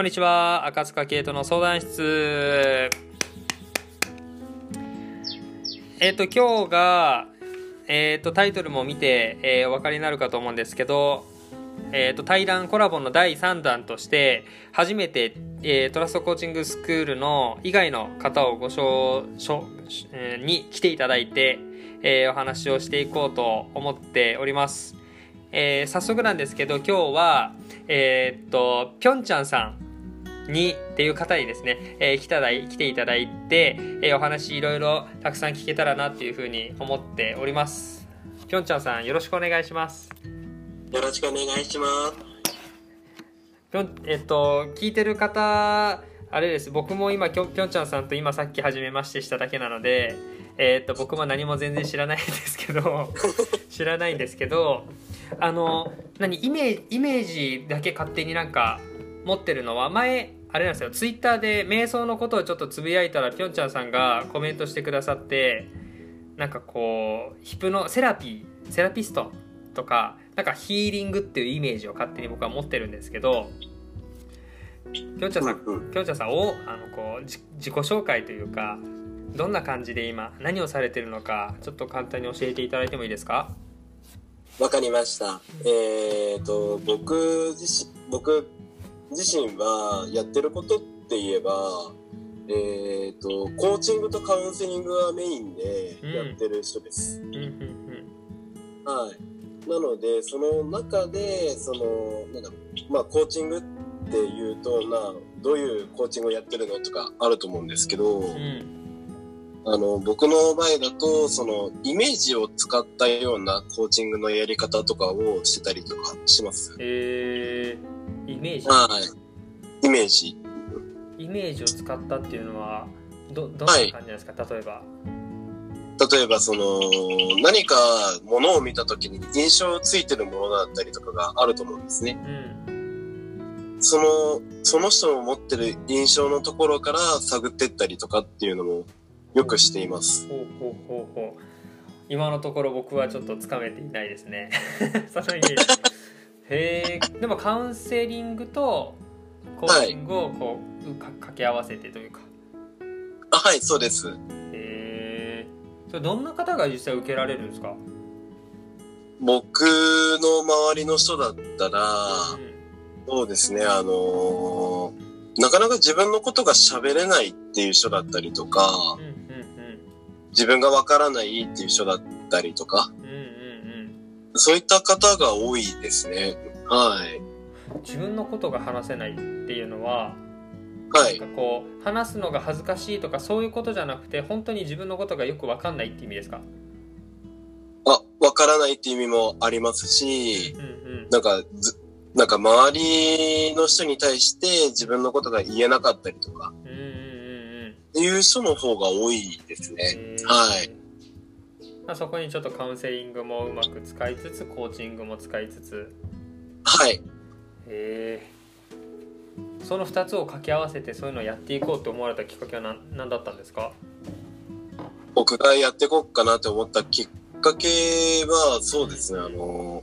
こんにちは赤塚圭人の相談室。えっ、と今日がえっ、とタイトルも見て、えーお分かりになるかと思うんですけどえー、と対談コラボの第3弾として初めて、えートラストコーチングスクールの以外の方をご紹紹えーに来ていただいて、えーお話をしていこうと思っております、えー早速なんですけど今日はえーっとぴょんちゃんさんにっていう方にですね、えー来ただい来ていただいて、えーお話いろいろたくさん聞けたらなっていうふうに思っております。ぴょんちゃんさんよろしくお願いします。よろしくお願いします。ぴょんえっと聞いてる方あれです。僕も今ぴょんちゃんさんと今さっき初めましてしただけなのでえっと僕も何も全然知らないんですけど 知らないんですけどあの何イメージイメージだけ勝手になんか持ってるのは前あれなんですよ。ツイッターで瞑想のことをちょっとつぶやいたらぴょんちゃんさんがコメントしてくださってなんかこうヒプノセラピーセラピストとかなんかヒーリングっていうイメージを勝手に僕は持ってるんですけどきょんちゃんさんきょんちゃんさんをあのこうじ自己紹介というかどんな感じで今何をされてるのかちょっと簡単に教えていただいてもいいですか？わかりました。えっ、と、僕自身、僕自身はやってることって言えば、えっ、と、コーチングとカウンセリングがメインでやってる人です。はい。なので、その中で、その、なんだろう、まあ、コーチングって言うと、まあ、どういうコーチングをやってるのとかあると思うんですけど、うんうんあの、僕の場合だと、その、イメージを使ったようなコーチングのやり方とかをしてたりとかします。えー、イメージはい。イメージ。イメージを使ったっていうのはどどんな感じなんですか、例えば例えば、その、何かものを見た時に印象ついてるものだったりとかがあると思うんですね。うんその、その人の持ってる印象のところから探ってったりとかっていうのもよくしています。ほうほうほうほう今のところ僕はちょっとつかめていないですね そのイメージへえでもカウンセリングとコーチングをこう、か掛け合わせてというか。あはい、そうです。へえそれどんな方が実際受けられるんですか、僕の周りの人だったら、うん。そうですね、あのーなかなか自分のことが喋れないっていう人だったりとか、自分がわからないっていう人だったりとか、そういった方が多いですね。はい。うん自分のことが話せないっていうのははい。なんかこう話すのが恥ずかしいとかそういうことじゃなくて本当に自分のことがよく分かんないって意味ですか？あ、わからないっていう意味もありますし、うんうんなんかず、なんか周りの人に対して自分のことが言えなかったりとか、うんうんうんうんっていう人の方が多いですね。はいまあ、そこにちょっとカウンセリングもうまく使いつつコーチングも使いつつはい。へえその2つを掛け合わせてそういうのをやっていこうと思われたきっかけは何何だったんですか？僕がやっていこうかなって思ったきっかけは、そうですね、あの、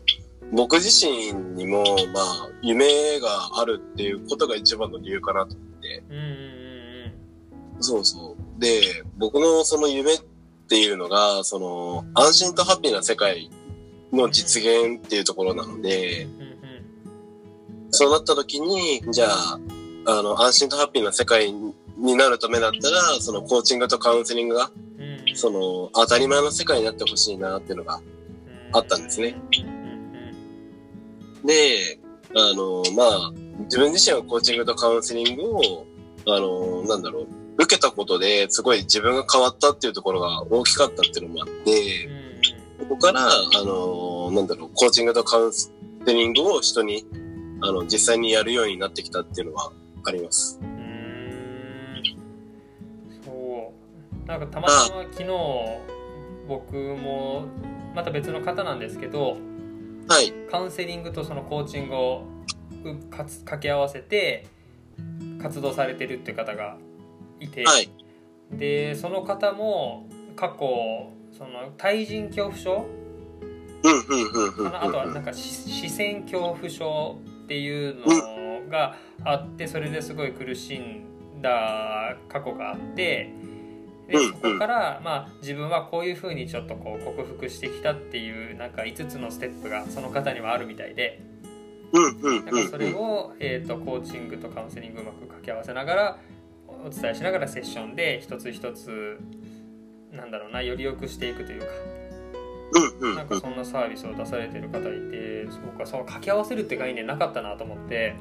僕自身にも、まあ、夢があるっていうことが一番の理由かなと思って。うんうんうんそうそう。で、僕のその夢ってっていうのが、その、安心とハッピーな世界の実現っていうところなので、そうなった時に、じゃあ、あの、安心とハッピーな世界になるためだったら、そのコーチングとカウンセリングが、その、当たり前の世界になってほしいなっていうのがあったんですね。で、あの、まあ、自分自身はコーチングとカウンセリングを、あの、なんだろう、受けたことですごい自分が変わったっていうところが大きかったっていうのもあってここから、あの、なんだろう、コーチングとカウンセリングを人に、あの、実際にやるようになってきたっていうのはあります。うーんそうなんかたまたま昨日僕もまた別の方なんですけどはい。カウンセリングとそのコーチングを掛け合わせて活動されてるっていう方がいて、はい。でその方も過去その対人恐怖症？あとはなんか視視線恐怖症っていうのがあってそれですごい苦しんだ過去があってでうんそこから、まあ、自分はこういうふうにちょっとこう克服してきたっていうなんか5つのステップがその方にはあるみたいで。なんかそれを、えー、とコーチングとカウンセリングうまく掛け合わせながらお伝えしながらセッションで一つ一つなんだろうなより良くしていくというか。うんうん。なんかそんなサービスを出されてる方いてそうかその掛け合わせるって概念なかったなと思って。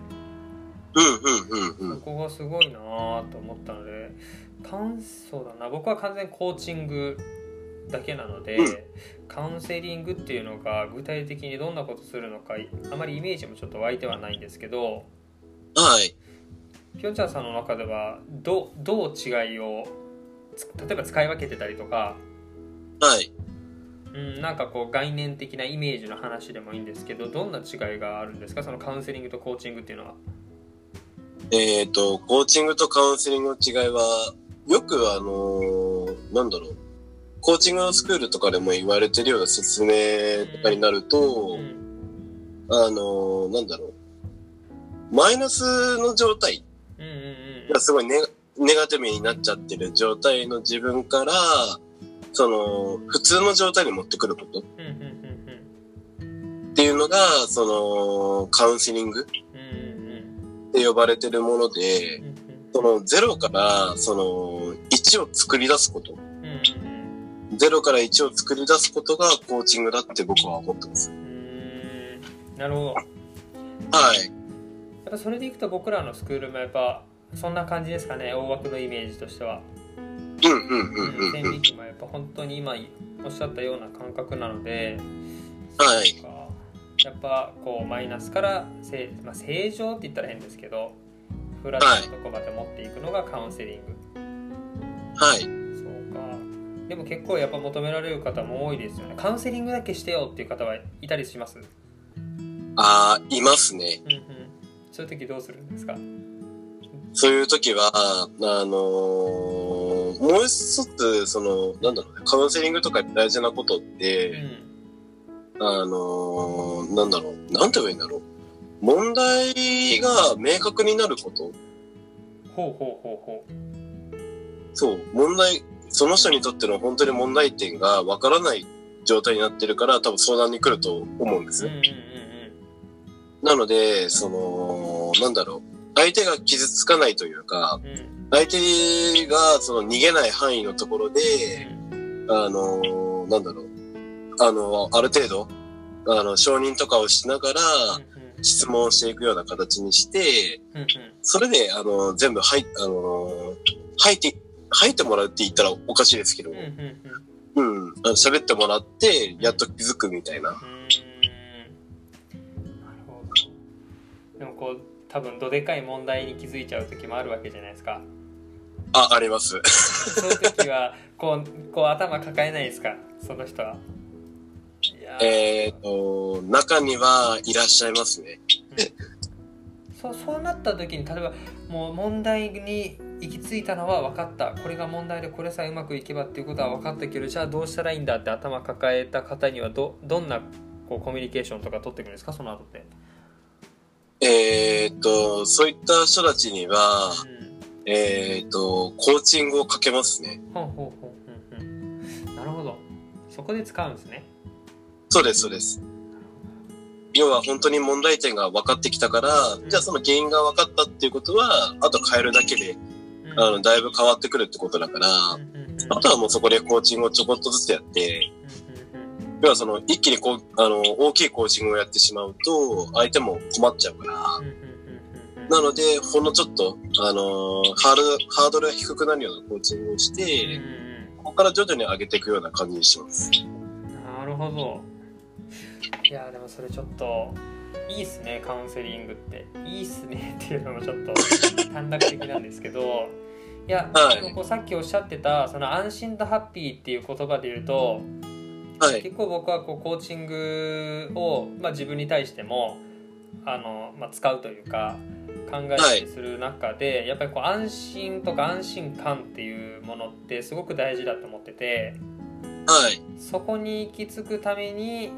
うんうんうんうん。そこがすごいなと思ったのでそうだな僕は完全にコーチングだけなので、うん。カウンセリングっていうのが具体的にどんなことするのかあまりイメージもちょっと湧いてはないんですけどはいピョンチャンさんの中ではどどう違いをつ例えば使い分けてたりとか、はい。うん、なんかこう概念的なイメージの話でもいいんですけどどんな違いがあるんですか？そのカウンセリングとコーチングっていうのは。えっ、とコーチングとカウンセリングの違いはよくあのーなんだろう。コーチングのスクールとかでも言われてるような説明とかになると、うん。あのーなんだろう。マイナスの状態すごいネガネガティブになっちゃってる状態の自分からその普通の状態に持ってくること。っていうのがそのカウンセリングって呼ばれてるものでそのゼロからその1を作り出すこと。ゼロから1を作り出すことがコーチングだって僕は思ってます。なるほど。やはい。っぱそれでいくと僕らのスクールもやっぱそんな感じですかね大枠のイメージとしては。うんうんうんうんうん。線引きもやっぱ本当に今おっしゃったような感覚なので、はいやっぱこうマイナスから正,、まあ、正常って言ったら変ですけどフラットなとこまで持っていくのがカウンセリング、はい。そうかでも結構やっぱ求められる方も多いですよねカウンセリングだけしてよっていう方はいたりします？ああ、いますね。うんうんそういう時どうするんですか？そういう時は、あのーもう一つ、その、なんだろうね、カウンセリングとか大事なことっうて、んあのーなんだろう、なんて言えばいいんだろう。問題が明確になること。ほうほうほうほうそう、問題、その人にとっての本当に問題点がわからない状態になってるから、多分相談に来ると思うんですよ。うんうんうんなので、その、なんだろう。相手が傷つかないというか、うん。うん相手がその逃げない範囲のところで、うん。あのーなんだろう。あの、ある程度、あの、承認とかをしながら、質問をしていくような形にして、うんうん。それで、あの、全部入っ、あのー入って、入ってもらうって言ったらおかしいですけど、うんうんうん。うん、あの喋ってもらって、やっと気づくみたいな。うーん。なるほど。でもこう多分どでかい問題に気づいちゃう時もあるわけじゃないですか。あ、あります。そういう時は こうこう頭抱えないですか？その人は。えっ、と、中にはいらっしゃいますね。そうそうなった時に例えばもう問題に行き着いたのは分かった。これが問題でこれさえうまくいけばっていうことは分かったけどじゃあどうしたらいいんだって頭抱えた方にはどどんなこうコミュニケーションとか取っていくんですか？その後って。えっ、と、そういった人たちには、うん。えっ、と、コーチングをかけますね。ほうほうほう。うんうん。なるほど。そこで使うんですね。そうです、そうです。要は本当に問題点が分かってきたから、じゃあその原因が分かったっていうことは、あと変えるだけで、うん。あの、だいぶ変わってくるってことだから、うんうんうん。あとはもうそこでコーチングをちょこっとずつやって、うんうんうん要はその一気にこう、あの、大きいコーチングをやってしまうと、相手も困っちゃうから、なので、ほんのちょっと、あのーハードル、ハードルが低くなるようなコーチングをしうんて、うん。ここから徐々に上げていくような感じにします。うんなるほど。いやでもそれちょっといいっすねカウンセリングって。いいっすね っていうのもちょっと短絡的なんですけど。いや、はい。こうさっきおっしゃってたその安心とハッピーっていう言葉で言うとはい。結構僕はこうコーチングを、まあ、自分に対してもあの、まあ、使うというか考えたりする中で、やっぱりこう安心とか安心感っていうものってすごく大事だと思っててはい。そこに行き着くために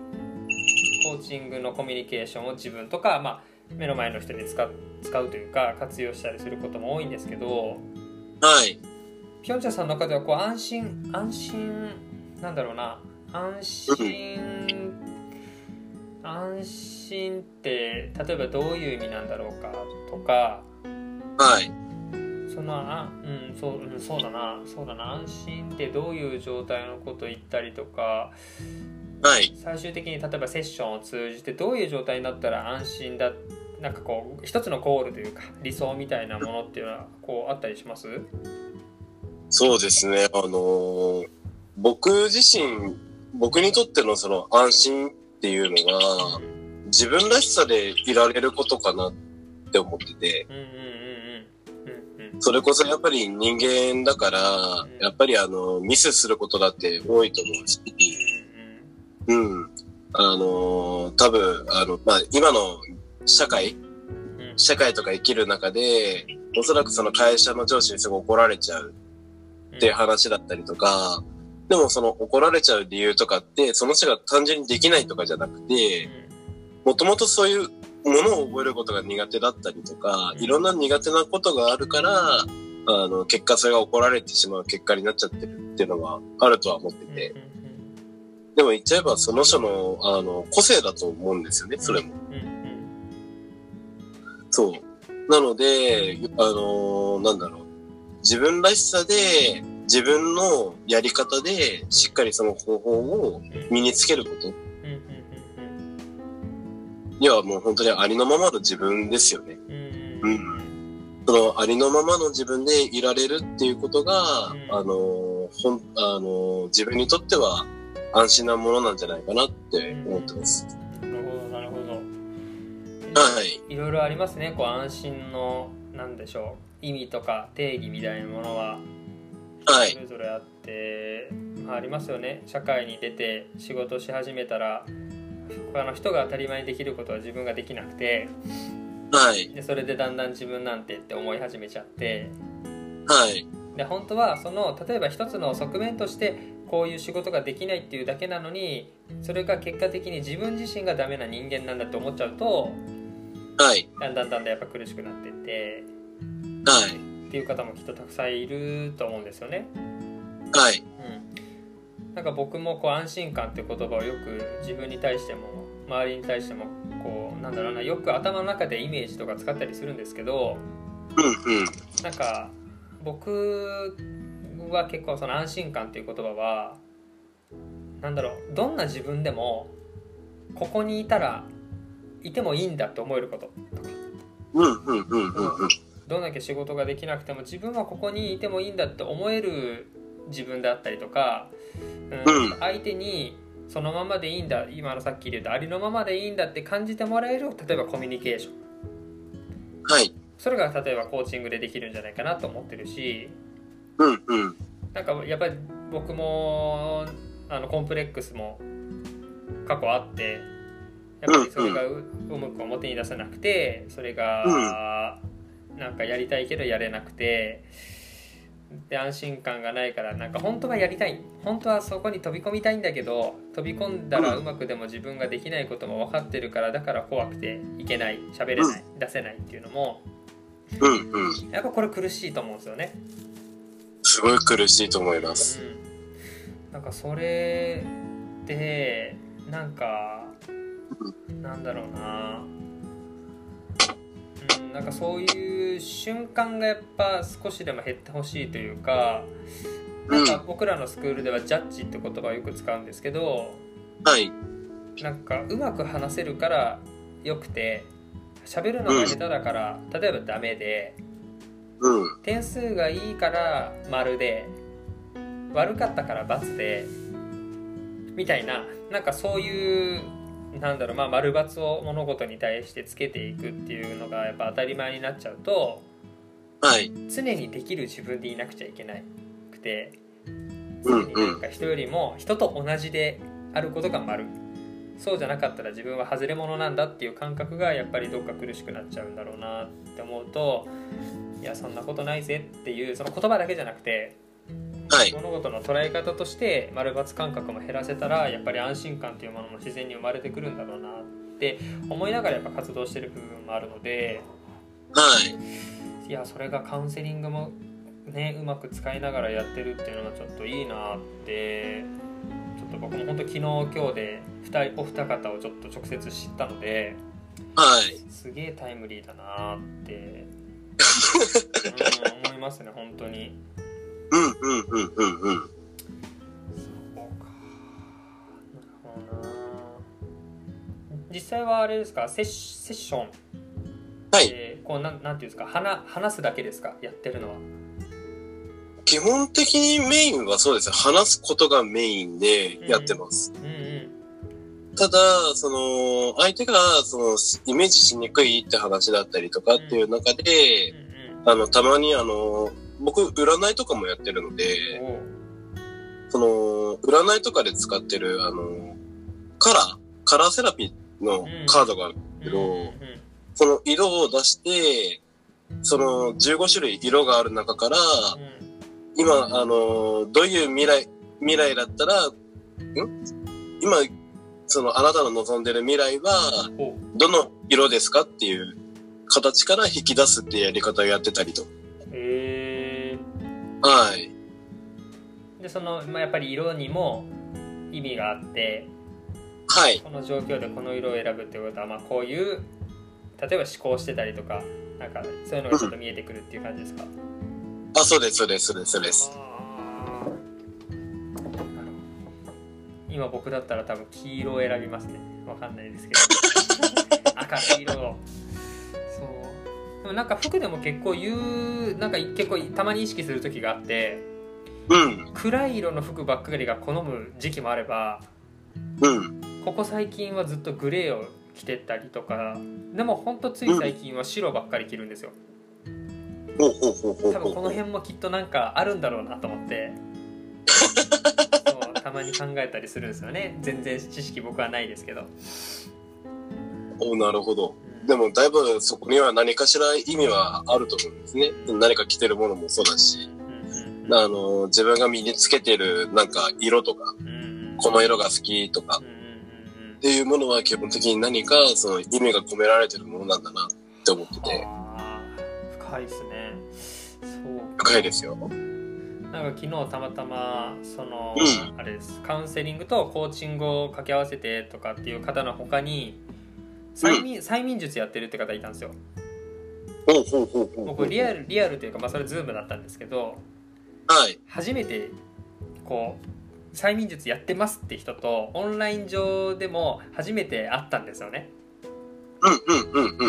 コーチングのコミュニケーションを自分とか、まあ目の前の人に使う使うというか活用したりすることも多いんですけどはい。ピョンチャンさんの中ではこう安心安心なんだろうな安心安心って例えばどういう意味なんだろうかとかはい。そのあうんそううんそうだなそうだな安心ってどういう状態のこと言ったりとかはい。最終的に例えばセッションを通じてどういう状態になったら安心だなんかこう一つのゴールというか理想みたいなものっていうのはこうあったりします？そうですね。あのー僕自身、僕にとってのその安心っていうのが、自分らしさでいられることかなって思ってて、うんうんうんうんうんうん。それこそやっぱり人間だから、やっぱりあの、ミスすることだって多いと思うし、うん。あのー多分、あの、まあ、今の社会、うんうん。社会とか生きる中で、おそらくその会社の上司にすごい怒られちゃうっていう話だったりとか、でもその怒られちゃう理由とかって、その人が単純にできないとかじゃなくて、もともとそういうものを覚えることが苦手だったりとか、いろんな苦手なことがあるから、あの、結果それが怒られてしまう結果になっちゃってるっていうのがあるとは思ってて、でも言っちゃえばその人の、あの、個性だと思うんですよね、それも。そう。なので、あのーなんだろう。自分らしさで、自分のやり方で、しっかりその方法を身につけること。うんうんにはもう本当にありのままの自分ですよね。うんそのありのままの自分でいられるっていうことが、うん。あのーほん、あのー自分にとっては安心なものなんじゃないかなって思ってます。なるほどなるほど。はい。いろいろありますね。こう安心のなんでしょう。意味とか定義みたいなものは。はいそ。れぞれあって、まあ、ありますよね社会に出て仕事し始めたら他の人が当たり前にできることは自分ができなくてはい。でそれでだんだん自分なんてって思い始めちゃってはい。で本当はその例えば一つの側面としてこういう仕事ができないっていうだけなのにそれが結果的に自分自身がダメな人間なんだって思っちゃうとはい。だんだんだんだんやっぱ苦しくなってってはい。っていう方もきっとたくさんいると思うんですよね。はい。うん、なんか僕もこう安心感っていう言葉をよく自分に対しても周りに対してもこうなんだろうなよく頭の中でイメージとか使ったりするんですけどうんうん。なんか僕は結構その安心感っていう言葉はなんだろうどんな自分でもここにいたらいてもいいんだって思えることとかうんうんうんうんうん。どんだけ仕事ができなくても自分はここにいてもいいんだって思える自分であったりとか、うんうん相手にそのままでいいんだ今のさっき言ったありのままでいいんだって感じてもらえる例えばコミュニケーションはい。それが例えばコーチングでできるんじゃないかなと思ってるしうんうん。なんかやっぱり僕もあのコンプレックスも過去あってやっぱりそれがううまく表に出せなくてそれがなんかやりたいけどやれなくてで安心感がないからなんか本当はやりたい本当はそこに飛び込みたいんだけど飛び込んだらうまくでも自分ができないことも分かってるからだから怖くていけない喋れない出せないっていうのも。やっぱこれ苦しいと思うんですよね。すごい苦しいと思います。うん、なんかそれでなんかなんだろうな、うん、なんかそういう瞬間がやっぱ少しでも減ってほしいというかなんか僕らのスクールではジャッジって言葉をよく使うんですけどはい。なんかうまく話せるからよくて喋るのが下手だから例えばダメでうん。点数がいいから丸で悪かったから×でみたいななんかそういうなんだろうまあ丸×を物事に対してつけていくっていうのがやっぱ当たり前になっちゃうとはい。常にできる自分でいなくちゃいけなくてうん常になんか人よりも人と同じであることが丸そうじゃなかったら自分は外れ者なんだっていう感覚がやっぱりどっか苦しくなっちゃうんだろうなって思うといやそんなことないぜっていうその言葉だけじゃなくてはい。物事の捉え方として丸×感覚も減らせたらやっぱり安心感というものも自然に生まれてくるんだろうなっって思いながらやっぱ活動してる部分もあるのではい。いやそれがカウンセリングもねうまく使いながらやってるっていうのがちょっといいなってちょっと僕も本当昨日今日で2人お二方をちょっと直接知ったのではい。すげえタイムリーだなって、うん、思いますね本当にうんうんうんうんうん。そうか。なるほどな。実際はあれですか？セッセッション。はい。えーこうなんなんていうんですか？話話すだけですか？やってるのは。基本的にメインはそうです。ね話すことがメインでやってます、うんうん。ただその相手がそのイメージしにくいって話だったりとかっていう中で、うん。あのたまにあの僕占いとかもやってるのでその占いとかで使ってるあのカラーカラーセラピーのカードがあるけどうんうんその色を出して、その15種類色がある中から、今、あの、どういう未来、未来だったら、ん？今、そのあなたの望んでる未来は、どの色ですかっていう形から引き出すっていうやり方をやってたりと。へはい。ーでその、まあ、やっぱり色にも意味があってはい。この状況でこの色を選ぶっていうことは、まあ、こういう例えば思考してたりとかなんかそういうのがちょっと見えてくるっていう感じですか、あ、そうです、そうです、そうです、そうです。今僕だったら多分黄色を選びますねわかんないですけど明るい色をもなんか服でも結構言うなんか結構たまに意識する時があってうん、暗い色の服ばっかりが好む時期もあればうん。ここ最近はずっとグレーを着てたりとかでもほんとつい最近は白ばっかり着るんですよほうほうほうほう多分こ。の辺もきっとなんかあるんだろうなと思ってそうたまに考えたりするんですよね全然知識僕はないですけど、おなるほど。うんでも、だいぶそこには何かしら意味はあると思うんですね。何か着てるものもそうだし。あの、自分が身につけてるなんか色とか、この色が好きとか。っていうものは基本的に何かその意味が込められてるものなんだなって思ってて、深いですね。そう深いですよ。なんか昨日たまたまその、うん。あれです。カウンセリングとコーチングを掛け合わせてとかっていう方の他に催眠,、催眠術やってるって方いたんですよほうほうほうほうほう。僕リアルリアルというか、まあ、それズームだったんですけどはい。初めてこう催眠術やってますって人とオンライン上でも初めて会ったんですよね。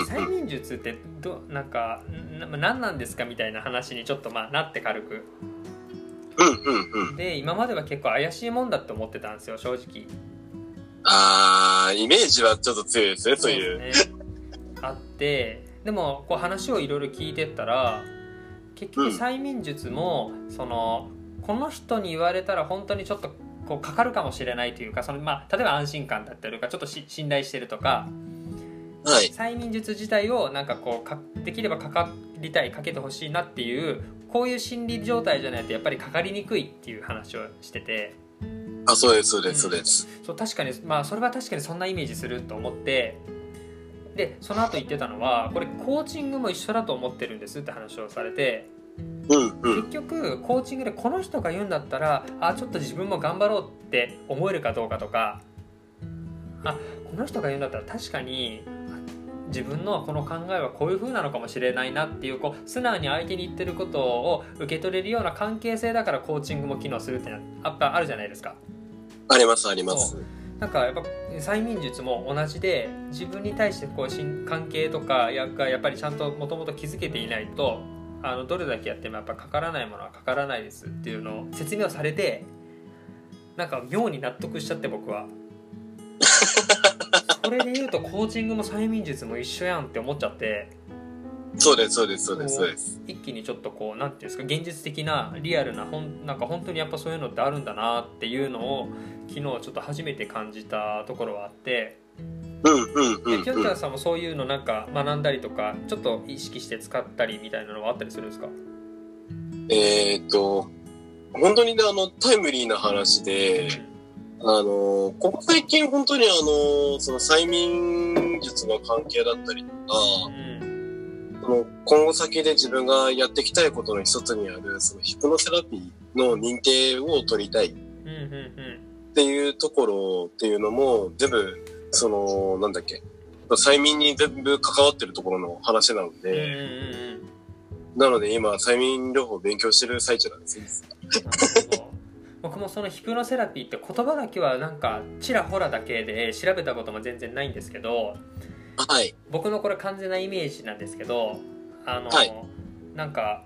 催眠術ってどなんかんな何なんですかみたいな話にちょっとまあなって軽く。で今までは結構怪しいもんだって思ってたんですよ正直あー、イメージはちょっと強いですね、そういう。ねあってでもこう話をいろいろ聞いてったら結局うん催眠術も、そのこの人に言われたら本当にちょっとこうかかるかもしれないというかその、まあ、例えば安心感だったりとかちょっとし信頼してるとかはい。催眠術自体をなんかこうかできればかかりたいかけてほしいなっていうこういう心理状態じゃないとやっぱりかかりにくいっていう話をしててあ、そうです、そうです、そうです。そう確かにまあそれは確かにそんなイメージすると思ってでその後言ってたのはこれコーチングも一緒だと思ってるんですって話をされてうんうん。結局コーチングでこの人が言うんだったらあちょっと自分も頑張ろうって思えるかどうかとかあこの人が言うんだったら確かに自分のこの考えはこういう風なのかもしれないなっていうこう素直に相手に言ってることを受け取れるような関係性だからコーチングも機能するってのはやっぱあるじゃないですか。あります、あります。なんかやっぱ催眠術も同じで自分に対してこうしん関係とかやがやっぱりちゃんともともと築けていないとあのどれだけやってもやっぱかからないものはかからないですっていうのを説明をされてなんか妙に納得しちゃって僕は それで言うとコーチングも催眠術も一緒やんって思っちゃってそうです、そうです、そうです、そうです。一気にちょっとこうなんていうんですか現実的なリアルなほんなんか本当にやっぱそういうのってあるんだなっていうのを昨日ちょっと初めて感じたところはあって。うんうんうんうん。できょんちゃんさんもそういうのなんか学んだりとかちょっと意識して使ったりみたいなのはあったりするんですか？えーっと、本当にね、あの、タイムリーな話で、あの、ここ最近本当にあの、その催眠戦術の関係だったりとか、うんその今後先で自分がやっていきたいことの一つにある、そのヒプノセラピーの認定を取りたいっうんうんていうところっていうのも、全部、その、なんだっけ、催眠に全部関わってるところの話なので、なので今、催眠療法を勉強してる最中なんです 僕もそのヒプノセラピーって言葉だけはなんかちらほらだけで調べたことも全然ないんですけどはい。僕のこれ完全なイメージなんですけどあの、はい。なんか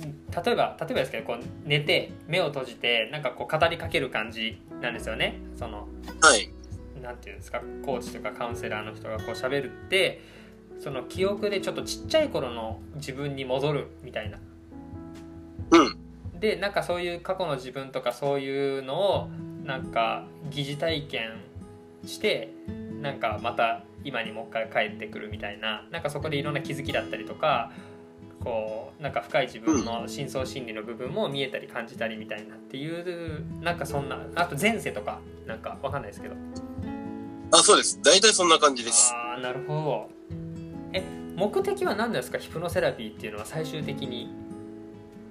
例えば例えばですけどこう寝て目を閉じてなんかこう語りかける感じなんですよねそのはい。なんていうんですかコーチとかカウンセラーの人がこう喋るってその記憶でちょっとちっちゃい頃の自分に戻るみたいなうん。でなんかそういう過去の自分とかそういうのをなんか疑似体験してなんかまた今にもう一回帰ってくるみたいななんかそこでいろんな気づきだったりとかこうなんか深い自分の深層心理の部分も見えたり感じたりみたいなっていうなんかそんなあと前世とかなんかわかんないですけど。あ、そうです。大体そんな感じです。ああなるほど。え目的は何ですか？ヒプノセラピーっていうのは最終的に。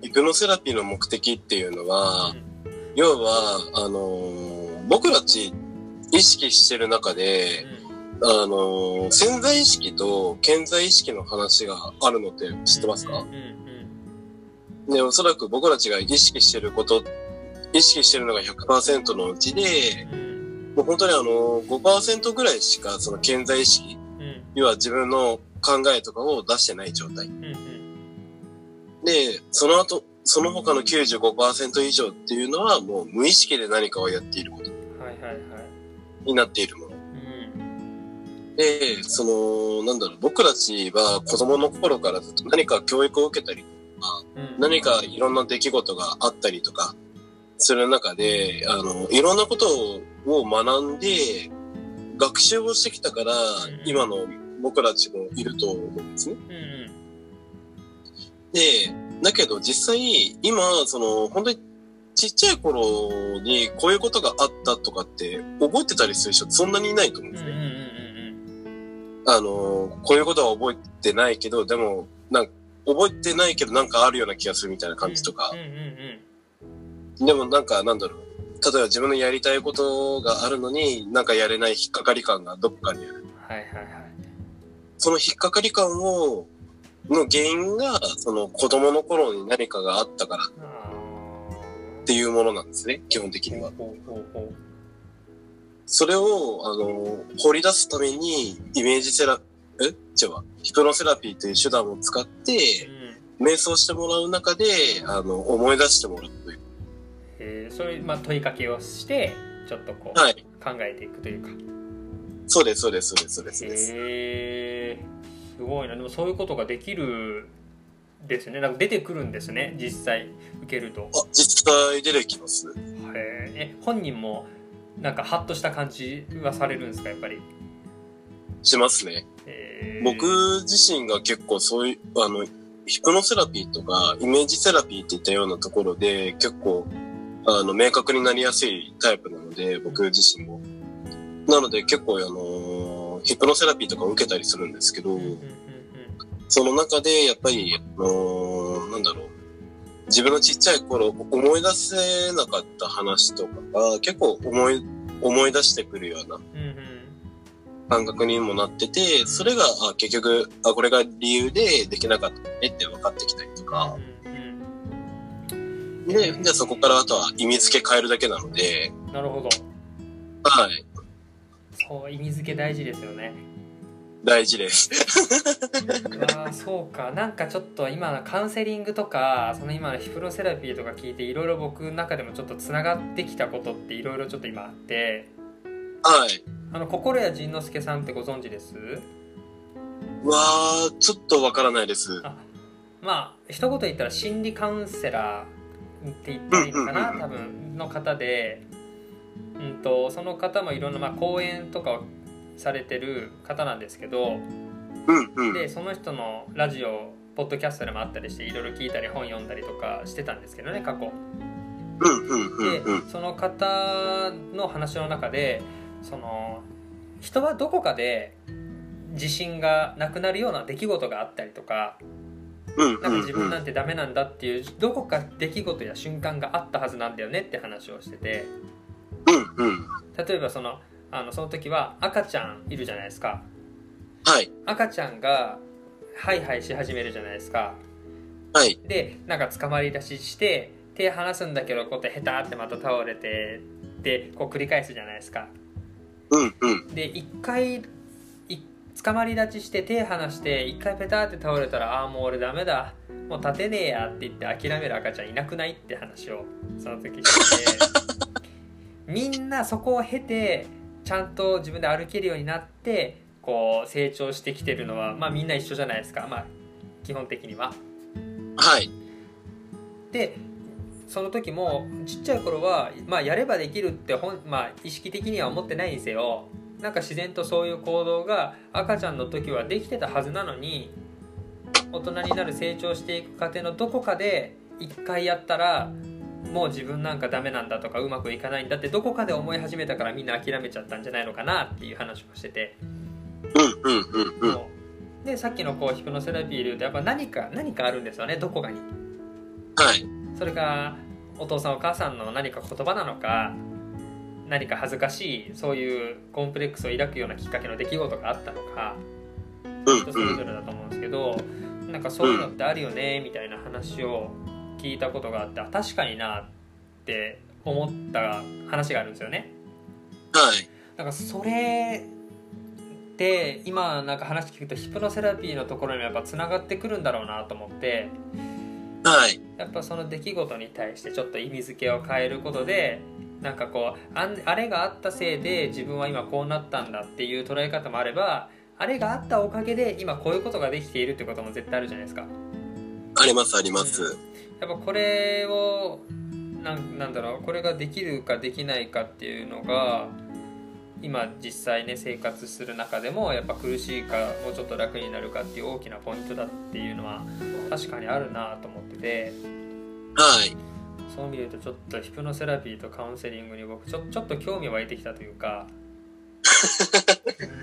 ヒプノセラピーの目的っていうのは、うん。要は、あのー僕たち意識してる中で、あのー潜在意識と潜在意識の話があるのって知ってますか、うんうんで、おそらく僕たちが意識してること、意識してるのが100%のうちで、もう本当にあのー、5%ぐらいしかその潜在意識、うん。要は自分の考えとかを出してない状態。うんうん。で、その後、その他の95%以上っていうのはもう無意識で何かをやっていることになっているもの。うんで、その、なんだろう、僕たちは子供の頃からずっと何か教育を受けたり、うん何かいろんな出来事があったりとかする中で、あの、いろんなことを学んで、学習をしてきたから、ん今の僕たちもいると思うんですね。で、だけど実際、今、その、本当にちっちゃい頃にこういうことがあったとかって覚えてたりする人そんなにいないと思うんですね。あの、こういうことは覚えてないけど、でも、なんか、覚えてないけどなんかあるような気がするみたいな感じとかでもなんか、なんだろう。例えば自分のやりたいことがあるのに、なんかやれない引っかかり感がどっかにある。はいはいはいその引っかかり感を、の原因が、その子供の頃に何かがあったからっあていうものなんですね、基本的には。ーほうほうほそれを、あの、掘り出すために、イメージセラ、え？違うわ。ヒプノセラピーという手段を使って、う、うん、瞑想してもらう中で、あの、思い出してもらうという。えー、それまあ問いかけをしてちょっとこう、はい。考えていくというかそうです、そうです、そうです、そうです。へえすごいなでもそういうことができるですねなんか出てくるんですね実際受けるとあ、実際出てきます。へーえ本人もなんかハッとした感じはされるんですかやっぱり？しますね。僕自身が結構そういう、あの、ヒプノセラピーとかイメージセラピーっていったようなところで結構、あの、明確になりやすいタイプなので、僕自身も。なので結構、あの、ヒプノセラピーとか受けたりするんですけど、その中でやっぱり、あのなんだろう。自分のちっちゃい頃思い出せなかった話とかが結構思い、思い出してくるような感覚にもなってて、それが、あ結局、あ、これが理由でできなかったねって分かってきたりとか。うんで、じゃあそこからあとは意味付け変えるだけなので、うんなるほど。はい。そう意味付け大事ですよね大事です。ああそうかなんかちょっと今のカウンセリングとかその今のヒプノセラピーとか聞いていろいろ僕の中でもちょっとつながってきたことっていろいろちょっと今あってはい。あの心谷仁之助さんってご存知です？わー、ちょっとわからないです。まあ一言言ったら心理カウンセラーって言ったらいいのかなうんうんうんうん多分の方で、うん、とその方もいろんな、まあ、講演とかをされてる方なんですけどうんうん。でその人のラジオポッドキャストでもあったりしていろいろ聞いたり本読んだりとかしてたんですけどね過去。でうん。その方の話の中でその人はどこかで自信がなくなるような出来事があったりとかうんなんか自分なんててダメなんだっていうどこか出来事や瞬間があったはずなんだよねって話をしてて例えばそのあのその時は赤ちゃんいるじゃないですか。はい。赤ちゃんがハイハイし始めるじゃないですか。はい。でなんか捕まり出しして手離すんだけどこうやってヘタってまた倒れてでこう繰り返すじゃないですか。うんうん。で一回い捕まり立ちして手離して一回ペタって倒れたらああもう俺ダメだ。もう立てねえやって言って諦める赤ちゃんいなくないって話をその時してて。みんなそこを経てちゃんと自分で歩けるようになってこう成長してきてるのはまあみんな一緒じゃないですかまあ基本的には。はいでその時もちっちゃい頃は、まあ、やればできるって本、まあ、意識的には思ってないにせよなんか自然とそういう行動が赤ちゃんの時はできてたはずなのに大人になる成長していく過程のどこかで一回やったらもう自分なんかダメなんだとかうまくいかないんだってどこかで思い始めたからみんな諦めちゃったんじゃないのかなっていう話をしてて。うんうんうんうんそうでさっきのこうヒプノセラピーで言うとやっぱ何か何かあるんですよねどこかに。はいそれがお父さんお母さんの何か言葉なのか何か恥ずかしいそういうコンプレックスを抱くようなきっかけの出来事があったのかうん人それぞれだと思うんですけどなんかそういうのってあるよねみたいな話を聞いたことがあってあ確かになって思った話があるんですよね。はいなんかそれで今なんか話聞くとヒプノセラピーのところにもやっぱつながってくるんだろうなと思ってはいやっぱその出来事に対してちょっと意味付けを変えることでなんかこうあんあれがあったせいで自分は今こうなったんだっていう捉え方もあればあれがあったおかげで今こういうことができているってことも絶対あるじゃないですか。ありますありますやっぱこれをなんなんだろうこれができるかできないかっていうのが今実際ね生活する中でもやっぱ苦しいかもうちょっと楽になるかっていう大きなポイントだっていうのは確かにあるなと思っててはいそう見るとちょっとヒプノセラピーとカウンセリングに僕ちょちょっと興味湧いてきたというか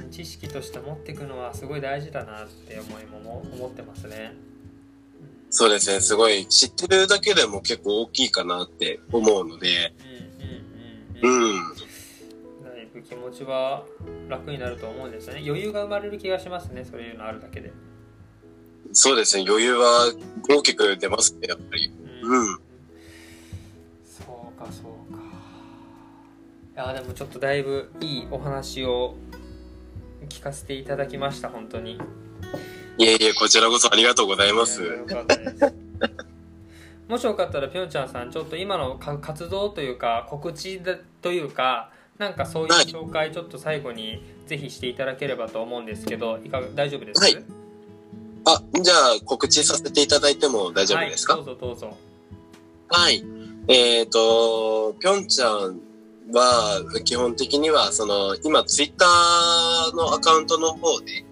うん 知識として持っていくのはすごい大事だなって思いもも思ってますね。そうですね。すごい知ってるだけでも結構大きいかなって思うので。うんだいぶ気持ちは楽になると思うんですよね。余裕が生まれる気がしますね。そういうのあるだけで、そうですね。余裕は大きく出ますねやっぱり。うん。うん。そうかそうか。いやでもちょっとだいぶいいお話を聞かせていただきました本当にいえいえこちらこそありがとうございます。もしよかったらぴょんちゃんさんちょっと今のか活動というか告知だというかなんかそういうはい紹介ちょっと最後にぜひしていただければと思うんですけどいかが大丈夫です？はい。あじゃあ告知させていただいても大丈夫ですか？はい、どうぞどうぞ。はい。えっ、と、ぴょんちゃんは、基本的には、その、今、ツイッターのアカウントの方で、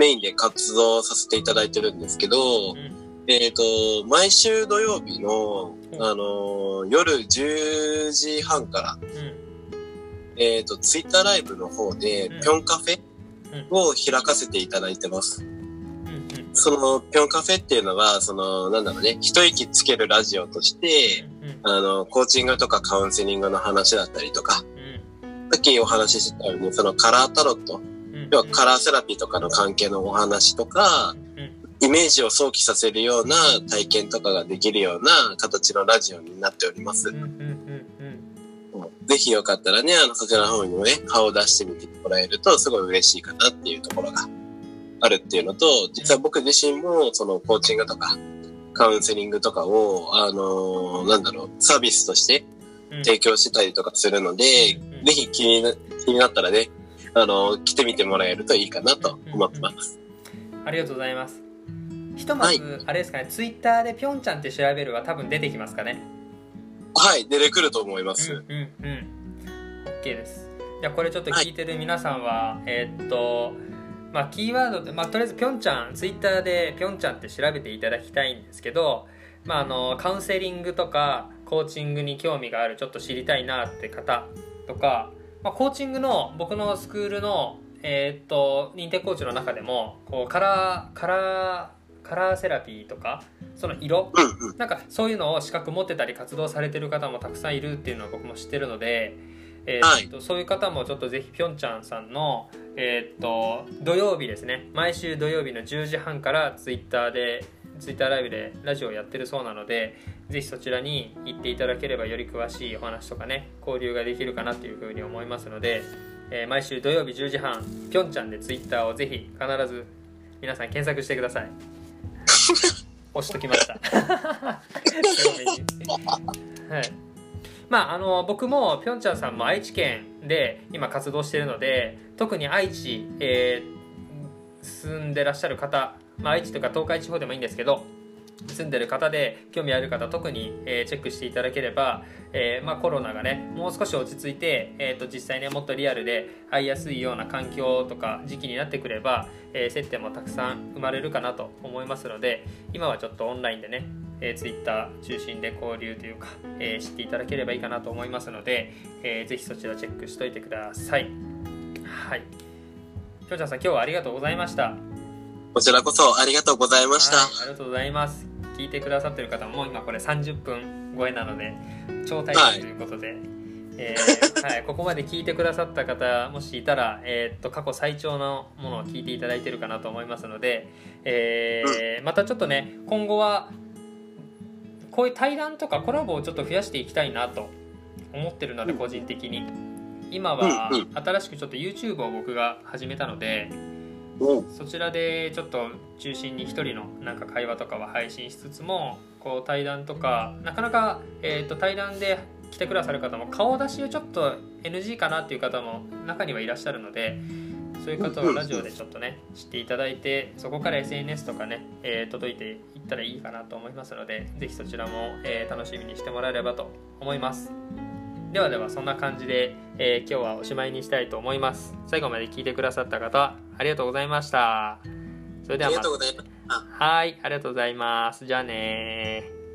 メインで活動させていただいてるんですけど、うん。えっ、と、毎週土曜日の、うん。あの、夜10時半から、うん。えっ、と、ツイッターライブの方でうん、ぴょんカフェを開かせていただいてます。その、ぴょんカフェっていうのは、その、なんだろうね、一息つけるラジオとして、うんあの、コーチングとかカウンセリングの話だったりとか、うん。さっきお話ししたように、そのカラータロット、うん要はカラーセラピーとかの関係のお話とか、うん。イメージを想起させるような体験とかができるような形のラジオになっております。ぜひよかったらね、あの、そちらの方にもね、顔を出してみてもらえると、すごい嬉しいかなっていうところがあるっていうのと、実は僕自身も、その、コーチングとか、カウンセリングとかを、あのーなんだろう、サービスとしてうん。提供したりとかするので、うん。ぜひ気にな気になったらね、あの、来てみてもらえるといいかなと思ってます。ありがとうございます。ひとまず、はい。あれですかね。ツイッターでぴょんちゃんって調べるは多分出てきますかね。はい、出てくると思います。うんうんうん。OK です。じゃあこれちょっと聞いてる皆さんは、えーっとまあキーワードで、まあ、とりあえずぴょんちゃんツイッターでぴょんちゃんって調べていただきたいんですけどまああのカウンセリングとかコーチングに興味があるちょっと知りたいなって方とか、まあ、コーチングの僕のスクールの、えーっと認定コーチの中でもこうカラーカラーカラーセラピーとかその色うんうん。なんかそういうのを資格持ってたり活動されてる方もたくさんいるっていうのは僕も知ってるので、えーっとそういう方もちょっとぜひぴょんちゃんさんの、えーっと土曜日ですね毎週土曜日の10時半からツイッターでツイッターライブでラジオをやってるそうなのでぜひそちらに行っていただければより詳しいお話とかね交流ができるかなっていうふうに思いますので、えー毎週土曜日10時半ぴょんちゃんでツイッターをぜひ必ず皆さん検索してください。押しときました。はい。まああの僕もぴょんちゃんさんも愛知県で今活動しているので特に愛知、えー住んでらっしゃる方、まあ、愛知とか東海地方でもいいんですけど住んでる方で興味ある方特に、えーチェックしていただければ、えーまあ、コロナがねもう少し落ち着いて、えー、と実際ねもっとリアルで会いやすいような環境とか時期になってくれば、えー接点もたくさん生まれるかなと思いますので今はちょっとオンラインでね、えー、Twitter 中心で交流というか、えー知っていただければいいかなと思いますので、えーぜひそちらチェックしといてください。はい。きょうちゃんさん今日はありがとうございました。こちらこそありがとうございました。はい、ありがとうございます。聞いてくださってる方も今これ30分超えなので超大変ということで、えー はい、ここまで聞いてくださった方もしいたら、えーっと過去最長のものを聞いていただいてるかなと思いますので、えーまたちょっとね今後はこういう対談とかコラボをちょっと増やしていきたいなと思ってるのでうん。個人的に。今は新しくちょっと YouTube を僕が始めたので、そちらでちょっと中心に一人のなんか会話とかは配信しつつもこう対談とかなかなか、えー、と対談で来てくださる方も顔出しをちょっと NG かなっていう方も中にはいらっしゃるのでそういう方はラジオでちょっとね知っていただいてそこから SNS とかね、えー届いていったらいいかなと思いますのでぜひそちらも、えー楽しみにしてもらえればと思います。ではではそんな感じで、えー今日はおしまいにしたいと思います。最後まで聞いてくださった方ありがとうございました。それではまた。ありがとうございます。はいありがとうございます。じゃあねー